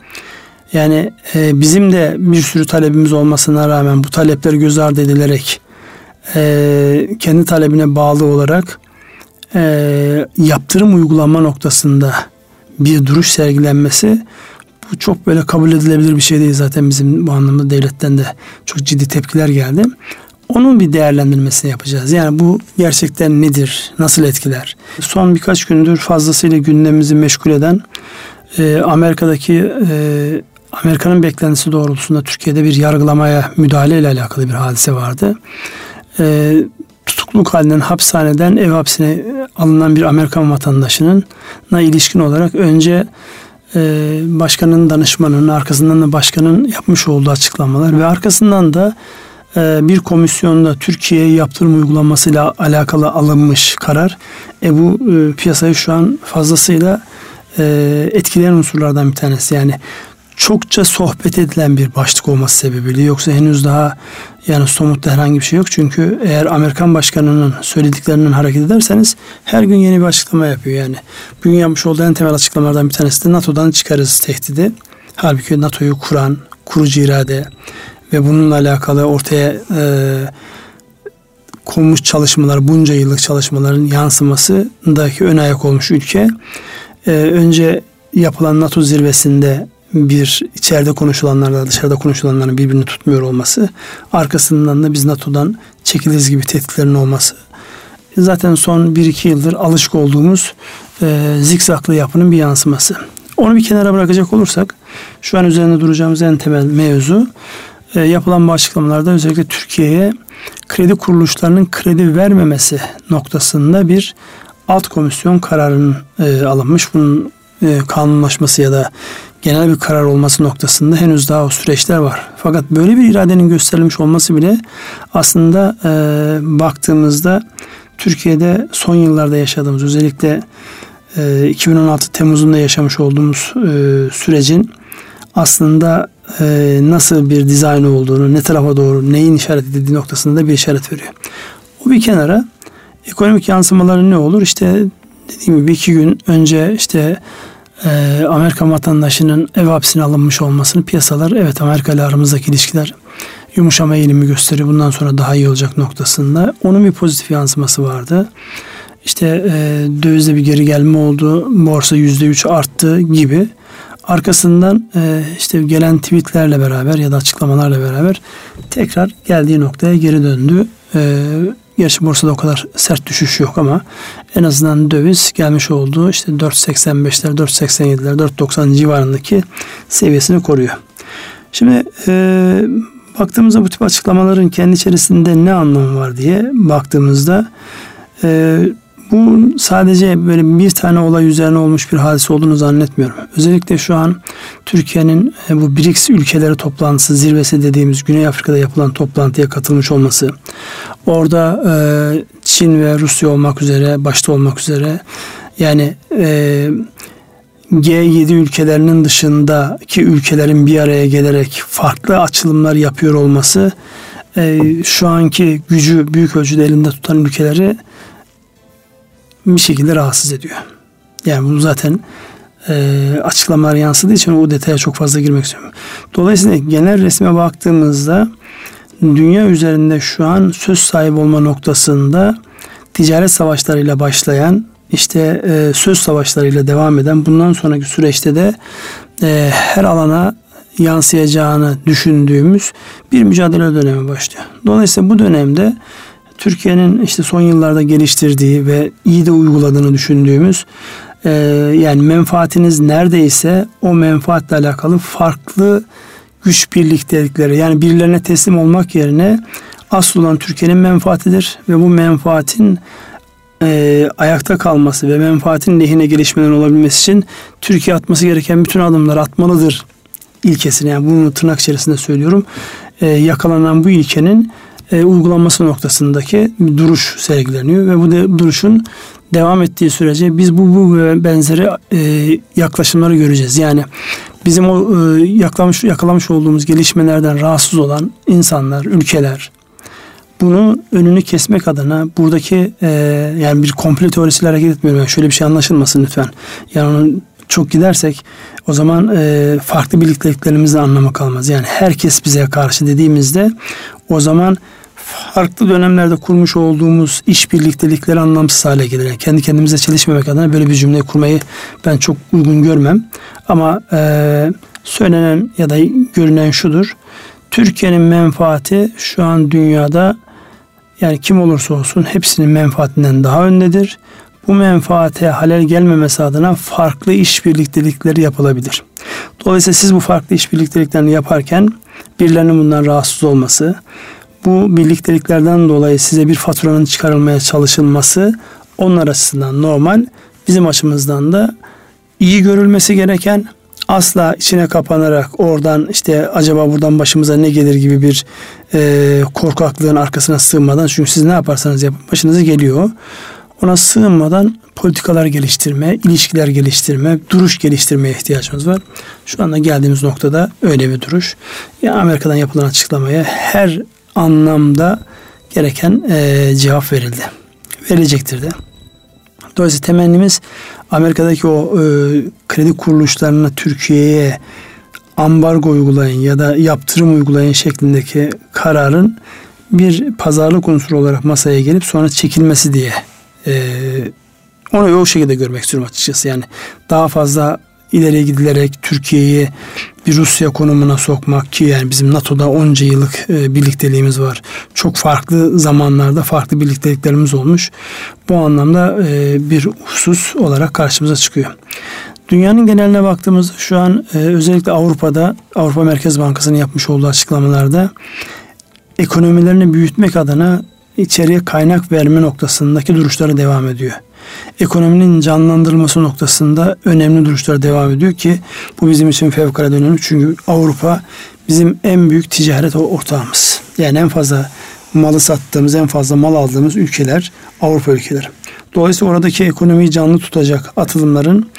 A: yani e, bizim de bir sürü talebimiz olmasına rağmen bu talepler göz ardı edilerek e, kendi talebine bağlı olarak e, yaptırım uygulama noktasında bir duruş sergilenmesi bu çok böyle kabul edilebilir bir şey değil zaten bizim bu anlamda devletten de çok ciddi tepkiler geldi. Onun bir değerlendirmesini yapacağız. Yani bu gerçekten nedir? Nasıl etkiler? Son birkaç gündür fazlasıyla gündemimizi meşgul eden e, Amerika'daki e, Amerika'nın beklentisi doğrultusunda Türkiye'de bir yargılamaya müdahale ile alakalı bir hadise vardı. E, tutukluk halinden hapishaneden ev hapsine alınan bir Amerikan vatandaşının na ilişkin olarak önce e, başkanın danışmanının arkasından da başkanın yapmış olduğu açıklamalar ve arkasından da e, bir komisyonda Türkiye'ye yaptırım uygulamasıyla alakalı alınmış karar e, bu e, piyasayı şu an fazlasıyla e, etkileyen unsurlardan bir tanesi. Yani çokça sohbet edilen bir başlık olması sebebiyle yoksa henüz daha yani somut herhangi bir şey yok. Çünkü eğer Amerikan başkanının söylediklerinden hareket ederseniz her gün yeni bir açıklama yapıyor yani. Bugün yapmış olduğu en temel açıklamalardan bir tanesi de NATO'dan çıkarız tehdidi. Halbuki NATO'yu kuran, kurucu irade ve bununla alakalı ortaya e, konmuş çalışmalar, bunca yıllık çalışmaların yansımasındaki ön ayak olmuş ülke. E, önce yapılan NATO zirvesinde bir içeride konuşulanlarla dışarıda konuşulanların birbirini tutmuyor olması, arkasından da biz NATO'dan çekiliriz gibi tehditlerin olması. Zaten son 1-2 yıldır alışık olduğumuz e, zikzaklı yapının bir yansıması. Onu bir kenara bırakacak olursak, şu an üzerinde duracağımız en temel mevzu, e, yapılan bu açıklamalarda özellikle Türkiye'ye kredi kuruluşlarının kredi vermemesi noktasında bir alt komisyon kararının e, alınmış. Bunun e, kanunlaşması ya da genel bir karar olması noktasında henüz daha o süreçler var. Fakat böyle bir iradenin gösterilmiş olması bile aslında e, baktığımızda Türkiye'de son yıllarda yaşadığımız özellikle e, 2016 Temmuz'unda yaşamış olduğumuz e, sürecin aslında e, nasıl bir dizayn olduğunu, ne tarafa doğru, neyin işaret edildiği noktasında da bir işaret veriyor. O bir kenara ekonomik yansımaları ne olur? İşte dediğim gibi iki gün önce işte e, Amerika vatandaşının ev hapsine alınmış olmasını piyasalar evet Amerika ile aramızdaki ilişkiler yumuşama eğilimi gösteriyor. Bundan sonra daha iyi olacak noktasında. Onun bir pozitif yansıması vardı. İşte e, dövizde bir geri gelme oldu. Borsa yüzde üç arttı gibi. Arkasından e, işte gelen tweetlerle beraber ya da açıklamalarla beraber tekrar geldiği noktaya geri döndü. E, Gerçi borsada o kadar sert düşüş yok ama en azından döviz gelmiş olduğu işte 4.85'ler, 4.87'ler, 4.90 civarındaki seviyesini koruyor. Şimdi e, baktığımızda bu tip açıklamaların kendi içerisinde ne anlamı var diye baktığımızda e, bu sadece böyle bir tane olay üzerine olmuş bir hadise olduğunu zannetmiyorum. Özellikle şu an Türkiye'nin e, bu BRICS ülkeleri toplantısı zirvesi dediğimiz Güney Afrika'da yapılan toplantıya katılmış olması, orada e, Çin ve Rusya olmak üzere, başta olmak üzere yani e, G7 ülkelerinin dışındaki ülkelerin bir araya gelerek farklı açılımlar yapıyor olması şu anki gücü büyük ölçüde elinde tutan ülkeleri bir şekilde rahatsız ediyor. Yani bunu zaten e, açıklamalar yansıdığı için o detaya çok fazla girmek istiyorum. Dolayısıyla genel resme baktığımızda dünya üzerinde şu an söz sahibi olma noktasında ticaret savaşlarıyla başlayan işte e, söz savaşlarıyla devam eden bundan sonraki süreçte de e, her alana yansıyacağını düşündüğümüz bir mücadele dönemi başlıyor. Dolayısıyla bu dönemde Türkiye'nin işte son yıllarda geliştirdiği ve iyi de uyguladığını düşündüğümüz e, yani menfaatiniz neredeyse o menfaatle alakalı farklı güç birliktelikleri yani birilerine teslim olmak yerine asıl olan Türkiye'nin menfaatidir ve bu menfaatin e, ayakta kalması ve menfaatin lehine gelişmelerin olabilmesi için Türkiye atması gereken bütün adımları atmalıdır ilkesini yani bunu tırnak içerisinde söylüyorum. E, yakalanan bu ilkenin e, uygulanması noktasındaki duruş sergileniyor ve bu de, duruşun devam ettiği sürece biz bu, bu benzeri e, yaklaşımları göreceğiz. Yani bizim o e, yakalamış, yakalamış olduğumuz gelişmelerden rahatsız olan insanlar, ülkeler bunu önünü kesmek adına buradaki e, yani bir komple teorisiyle hareket etmiyorum. Yani şöyle bir şey anlaşılmasın lütfen. Yani onun çok gidersek o zaman e, farklı birlikteliklerimizin anlamı kalmaz. Yani herkes bize karşı dediğimizde o zaman farklı dönemlerde kurmuş olduğumuz iş birliktelikleri anlamsız hale gelir. Yani kendi kendimize çelişmemek adına böyle bir cümle kurmayı ben çok uygun görmem. Ama e, söylenen ya da görünen şudur. Türkiye'nin menfaati şu an dünyada yani kim olursa olsun hepsinin menfaatinden daha öndedir. Bu menfaate halel gelmemesi adına farklı iş birliktelikleri yapılabilir. Dolayısıyla siz bu farklı iş birlikteliklerini yaparken birilerinin bundan rahatsız olması, bu birlikteliklerden dolayı size bir faturanın çıkarılmaya çalışılması onlar açısından normal. Bizim açımızdan da iyi görülmesi gereken asla içine kapanarak oradan işte acaba buradan başımıza ne gelir gibi bir e, korkaklığın arkasına sığınmadan çünkü siz ne yaparsanız yapın başınıza geliyor. Ona sığınmadan politikalar geliştirme, ilişkiler geliştirme, duruş geliştirmeye ihtiyacımız var. Şu anda geldiğimiz noktada öyle bir duruş. Ya Amerika'dan yapılan açıklamaya her anlamda gereken e, cevap verildi. Verilecektir de. Dolayısıyla temennimiz Amerika'daki o e, kredi kuruluşlarına Türkiye'ye ambargo uygulayın ya da yaptırım uygulayın şeklindeki kararın bir pazarlık unsuru olarak masaya gelip sonra çekilmesi diye e, onu o şekilde görmek istiyorum açıkçası. Yani daha fazla ileriye gidilerek Türkiye'yi bir Rusya konumuna sokmak ki yani bizim NATO'da onca yıllık e, birlikteliğimiz var. Çok farklı zamanlarda farklı birlikteliklerimiz olmuş. Bu anlamda e, bir husus olarak karşımıza çıkıyor. Dünyanın geneline baktığımızda şu an e, özellikle Avrupa'da Avrupa Merkez Bankası'nın yapmış olduğu açıklamalarda ekonomilerini büyütmek adına içeriye kaynak verme noktasındaki duruşları devam ediyor ekonominin canlandırılması noktasında önemli duruşlar devam ediyor ki bu bizim için fevkalade önemli. Çünkü Avrupa bizim en büyük ticaret ortağımız. Yani en fazla malı sattığımız, en fazla mal aldığımız ülkeler Avrupa ülkeleri. Dolayısıyla oradaki ekonomiyi canlı tutacak atılımların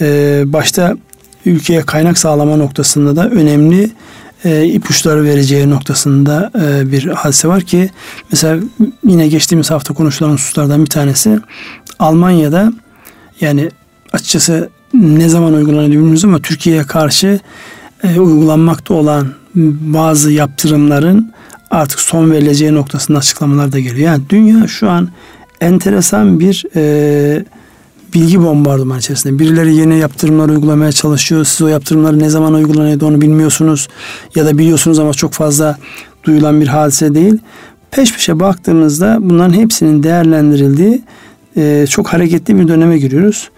A: e, başta ülkeye kaynak sağlama noktasında da önemli e, ipuçları vereceği noktasında e, bir hadise var ki mesela yine geçtiğimiz hafta konuşulan hususlardan bir tanesi Almanya'da yani açıkçası ne zaman uygulanıyor bilmiyoruz ama Türkiye'ye karşı e, uygulanmakta olan bazı yaptırımların artık son verileceği noktasında açıklamalar da geliyor. Yani dünya şu an enteresan bir e, bilgi bombardımanı içerisinde. Birileri yeni yaptırımlar uygulamaya çalışıyor. Siz o yaptırımları ne zaman uygulanıyordu onu bilmiyorsunuz. Ya da biliyorsunuz ama çok fazla duyulan bir hadise değil. Peş peşe baktığımızda bunların hepsinin değerlendirildiği e, çok hareketli bir döneme giriyoruz.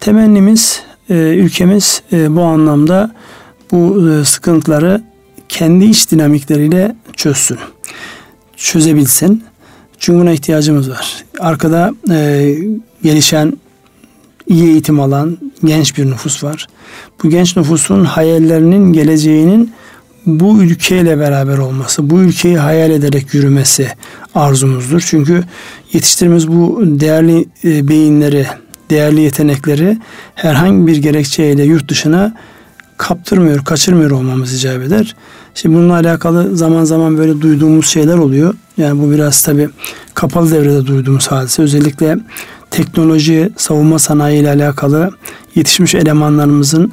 A: Temennimiz e, ülkemiz e, bu anlamda bu sıkıntıları kendi iç dinamikleriyle çözsün. Çözebilsin. Çünkü buna ihtiyacımız var. Arkada e, gelişen iyi eğitim alan genç bir nüfus var. Bu genç nüfusun hayallerinin, geleceğinin bu ülkeyle beraber olması, bu ülkeyi hayal ederek yürümesi arzumuzdur. Çünkü yetiştirdiğimiz bu değerli e, beyinleri, değerli yetenekleri herhangi bir gerekçeyle yurt dışına kaptırmıyor, kaçırmıyor olmamız icap eder. Şimdi bununla alakalı zaman zaman böyle duyduğumuz şeyler oluyor. Yani bu biraz tabi kapalı devrede duyduğumuz hadise. Özellikle teknoloji, savunma sanayi ile alakalı yetişmiş elemanlarımızın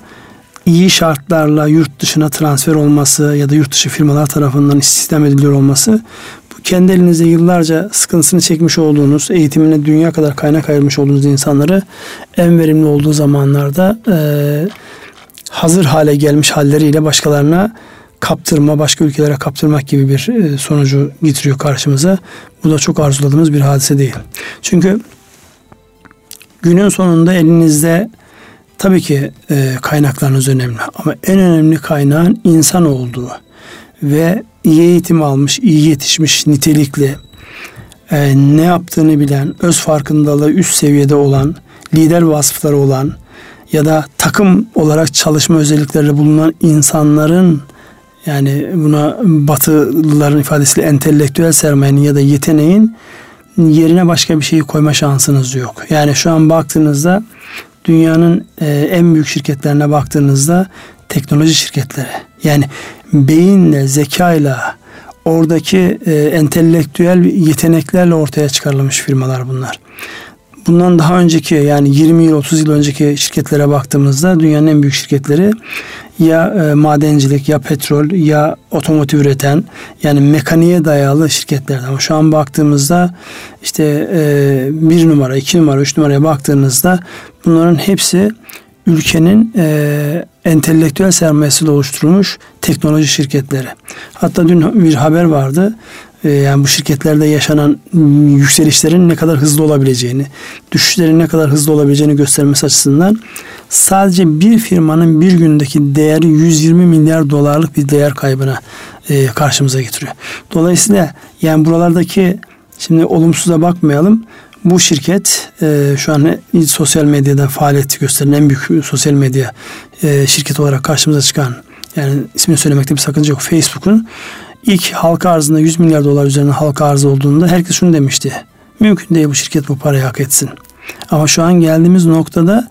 A: iyi şartlarla yurt dışına transfer olması ya da yurt dışı firmalar tarafından istihdam ediliyor olması bu kendi elinizde yıllarca sıkıntısını çekmiş olduğunuz, eğitimine dünya kadar kaynak ayırmış olduğunuz insanları en verimli olduğu zamanlarda e, hazır hale gelmiş halleriyle başkalarına kaptırma, başka ülkelere kaptırmak gibi bir e, sonucu getiriyor karşımıza. Bu da çok arzuladığımız bir hadise değil. Çünkü günün sonunda elinizde tabii ki e, kaynaklarınız önemli ama en önemli kaynağın insan olduğu ve iyi eğitim almış, iyi yetişmiş, nitelikli, e, ne yaptığını bilen, öz farkındalığı üst seviyede olan, lider vasıfları olan ya da takım olarak çalışma özellikleri bulunan insanların Yani buna batılıların ifadesiyle entelektüel sermayenin ya da yeteneğin yerine başka bir şeyi koyma şansınız yok. Yani şu an baktığınızda dünyanın e, en büyük şirketlerine baktığınızda teknoloji şirketleri. Yani beyinle, zekayla, oradaki e, entelektüel yeteneklerle ortaya çıkarılmış firmalar bunlar. Bundan daha önceki yani 20 yıl 30 yıl önceki şirketlere baktığımızda dünyanın en büyük şirketleri ya e, madencilik ya petrol ya otomotiv üreten yani mekaniğe dayalı şirketlerdi. Ama şu an baktığımızda işte e, bir numara, iki numara, üç numaraya baktığınızda bunların hepsi ülkenin e, entelektüel sermayesiyle oluşturulmuş teknoloji şirketleri. Hatta dün bir haber vardı. E, yani bu şirketlerde yaşanan yükselişlerin ne kadar hızlı olabileceğini, düşüşlerin ne kadar hızlı olabileceğini göstermesi açısından sadece bir firmanın bir gündeki değeri 120 milyar dolarlık bir değer kaybına e, karşımıza getiriyor. Dolayısıyla yani buralardaki şimdi olumsuza bakmayalım. Bu şirket e, şu an sosyal medyada faaliyet gösteren en büyük sosyal medya e, şirketi olarak karşımıza çıkan yani ismini söylemekte bir sakınca yok. Facebook'un ilk halka arzında 100 milyar dolar üzerinde halka arzı olduğunda herkes şunu demişti. Mümkün değil bu şirket bu parayı hak etsin. Ama şu an geldiğimiz noktada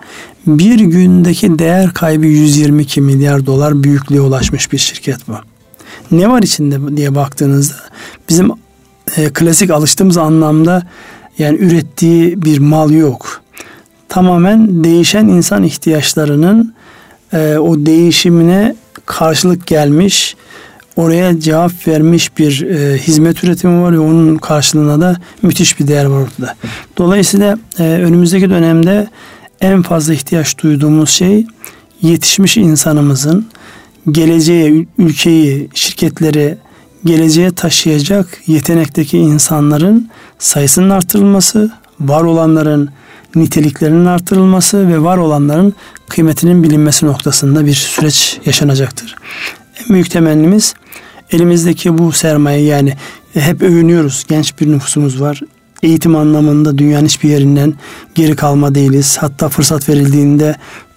A: bir gündeki değer kaybı 122 milyar dolar büyüklüğe ulaşmış bir şirket bu. Ne var içinde diye baktığınızda bizim e, klasik alıştığımız anlamda yani ürettiği bir mal yok. Tamamen değişen insan ihtiyaçlarının e, o değişimine karşılık gelmiş, oraya cevap vermiş bir e, hizmet üretimi var ve onun karşılığında da müthiş bir değer var ortada. Dolayısıyla e, önümüzdeki dönemde en fazla ihtiyaç duyduğumuz şey yetişmiş insanımızın geleceğe, ülkeyi, şirketleri geleceğe taşıyacak yetenekteki insanların sayısının artırılması, var olanların niteliklerinin artırılması ve var olanların kıymetinin bilinmesi noktasında bir süreç yaşanacaktır. En büyük temennimiz elimizdeki bu sermaye yani hep övünüyoruz. Genç bir nüfusumuz var. Eğitim anlamında dünyanın hiçbir yerinden geri kalma değiliz. Hatta fırsat verildiğinde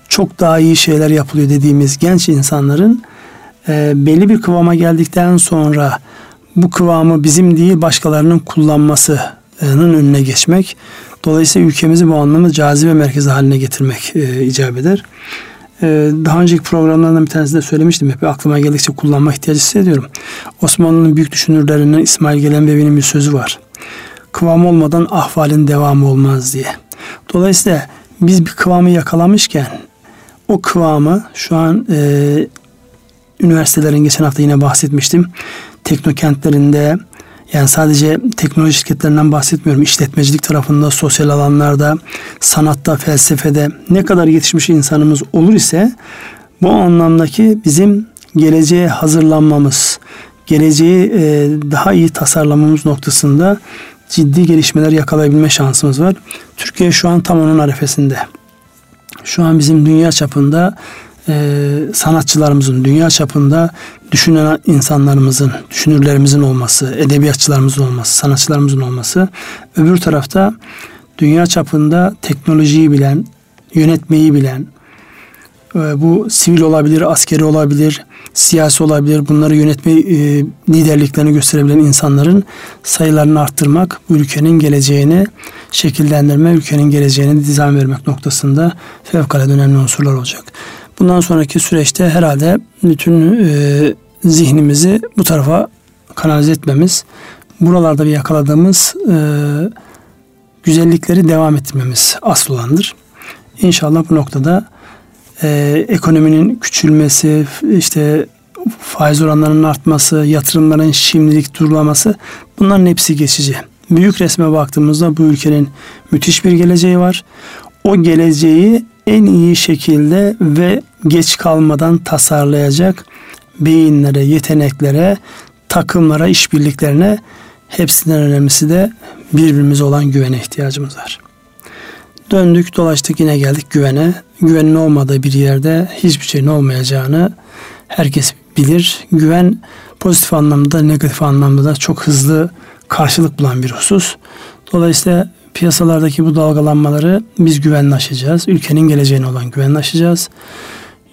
A: çok daha iyi şeyler yapılıyor dediğimiz genç insanların e, belli bir kıvama geldikten sonra bu kıvamı bizim değil başkalarının kullanmasının önüne geçmek. Dolayısıyla ülkemizi bu anlamda cazibe merkezi haline getirmek e, icap eder. E, daha önceki programlardan bir tanesinde söylemiştim. Hep aklıma geldikçe kullanma ihtiyacı hissediyorum. Osmanlı'nın büyük düşünürlerinden İsmail Gelenbevi'nin bir sözü var. Kıvam olmadan ahvalin devamı olmaz diye. Dolayısıyla biz bir kıvamı yakalamışken o kıvamı şu an e, üniversitelerin geçen hafta yine bahsetmiştim. Teknokentlerinde yani sadece teknoloji şirketlerinden bahsetmiyorum. İşletmecilik tarafında, sosyal alanlarda, sanatta, felsefede ne kadar yetişmiş insanımız olur ise bu anlamdaki bizim geleceğe hazırlanmamız, geleceği e, daha iyi tasarlamamız noktasında ciddi gelişmeler yakalayabilme şansımız var. Türkiye şu an tam onun arefesinde. Şu an bizim dünya çapında e, sanatçılarımızın dünya çapında düşünen insanlarımızın, düşünürlerimizin olması, edebiyatçılarımızın olması, sanatçılarımızın olması. Öbür tarafta dünya çapında teknolojiyi bilen, yönetmeyi bilen, e, bu sivil olabilir, askeri olabilir, siyasi olabilir. Bunları yönetme e, liderliklerini gösterebilen insanların sayılarını arttırmak, ülkenin geleceğini şekillendirme, ülkenin geleceğini dizayn vermek noktasında fevkalade önemli unsurlar olacak. Bundan sonraki süreçte herhalde bütün e, zihnimizi bu tarafa kanalize etmemiz, buralarda bir yakaladığımız e, güzellikleri devam ettirmemiz asıl olandır. İnşallah bu noktada e, ekonominin küçülmesi, işte faiz oranlarının artması, yatırımların şimdilik durulaması bunların hepsi geçici. Büyük resme baktığımızda bu ülkenin müthiş bir geleceği var. O geleceği en iyi şekilde ve geç kalmadan tasarlayacak beyinlere, yeteneklere, takımlara, işbirliklerine hepsinden önemlisi de birbirimize olan güvene ihtiyacımız var. Döndük dolaştık yine geldik güvene. Güvenin olmadığı bir yerde hiçbir şeyin olmayacağını herkes bilir. Güven pozitif anlamda negatif anlamda da çok hızlı karşılık bulan bir husus. Dolayısıyla piyasalardaki bu dalgalanmaları biz güvenle aşacağız. Ülkenin geleceğine olan güvenle aşacağız.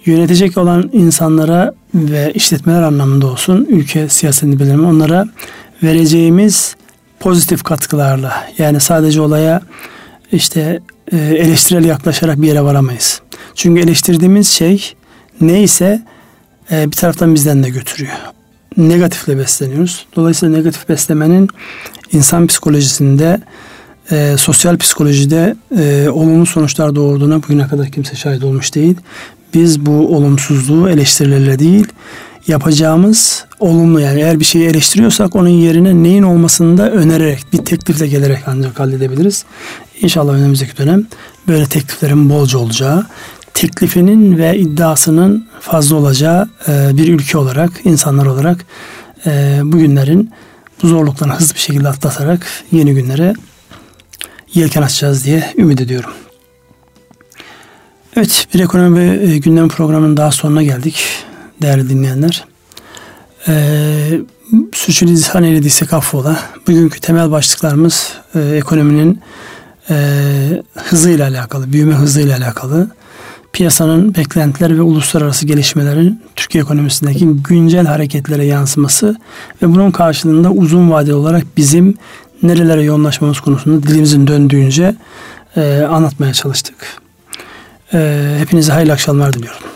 A: yönetecek olan insanlara ve işletmeler anlamında olsun ülke siyasetini bilelim onlara vereceğimiz pozitif katkılarla yani sadece olaya işte e, eleştirel yaklaşarak bir yere varamayız. Çünkü eleştirdiğimiz şey neyse e, bir taraftan bizden de götürüyor. Negatifle besleniyoruz. Dolayısıyla negatif beslemenin insan psikolojisinde e, sosyal psikolojide e, olumlu sonuçlar doğurduğuna bugüne kadar kimse şahit olmuş değil. Biz bu olumsuzluğu eleştirilerle değil yapacağımız olumlu yani eğer bir şeyi eleştiriyorsak onun yerine neyin olmasını da önererek bir teklifle gelerek ancak halledebiliriz. İnşallah önümüzdeki dönem böyle tekliflerin bolca olacağı, teklifinin ve iddiasının fazla olacağı e, bir ülke olarak, insanlar olarak e, bugünlerin bu zorluklarını hızlı bir şekilde atlatarak yeni günlere yelken açacağız diye ümit ediyorum. Evet, bir ekonomi ve e, gündem programının daha sonuna geldik değerli dinleyenler. Ee, Suçu ile değilsek affola. Bugünkü temel başlıklarımız e, ekonominin e, hızıyla alakalı, büyüme hızıyla alakalı. Piyasanın beklentiler ve uluslararası gelişmelerin Türkiye ekonomisindeki güncel hareketlere yansıması ve bunun karşılığında uzun vadeli olarak bizim nerelere yoğunlaşmamız konusunda dilimizin döndüğünce e, anlatmaya çalıştık. E, hepinize hayırlı akşamlar diliyorum.